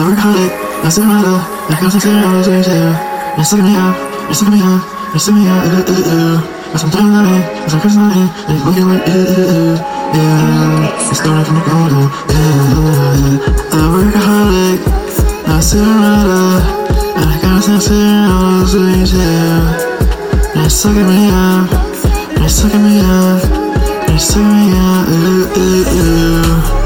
I work hard, I sit my love, I come to I was waiting to You're sucking me up, sucking me up, sucking me up, ooh, ooh, ooh. Got some time on got some Christmas on me, and you're looking like, ooh, ooh, ooh. Yeah, it's starting from the up, yeah. I work hard, I sit my love, I come to I was waiting to You're sucking me up, you're sucking me up, you're sucking me up, ooh, ooh, ooh.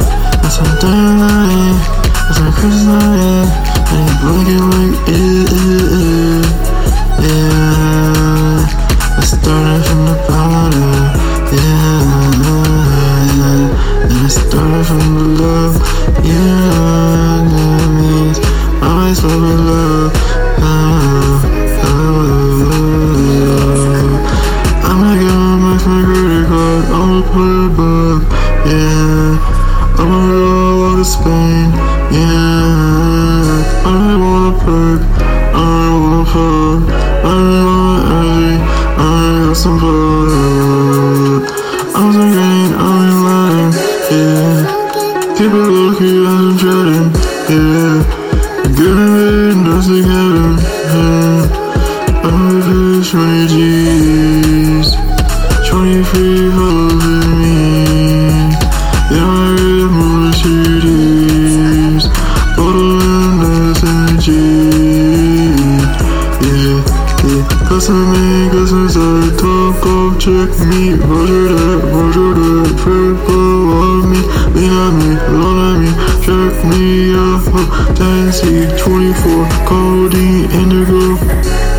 Yeah. Key, I'm chatting, yeah. Rid, that's the cabin, yeah. I'm a fish, 20 G's, 23 hoes in me. Yeah, I get more CDs, bottle and SNG. Yeah, yeah. Custom me, custom side, top off, check me. Roger that, roger that. Triple on me, 24, Cody, and the girl.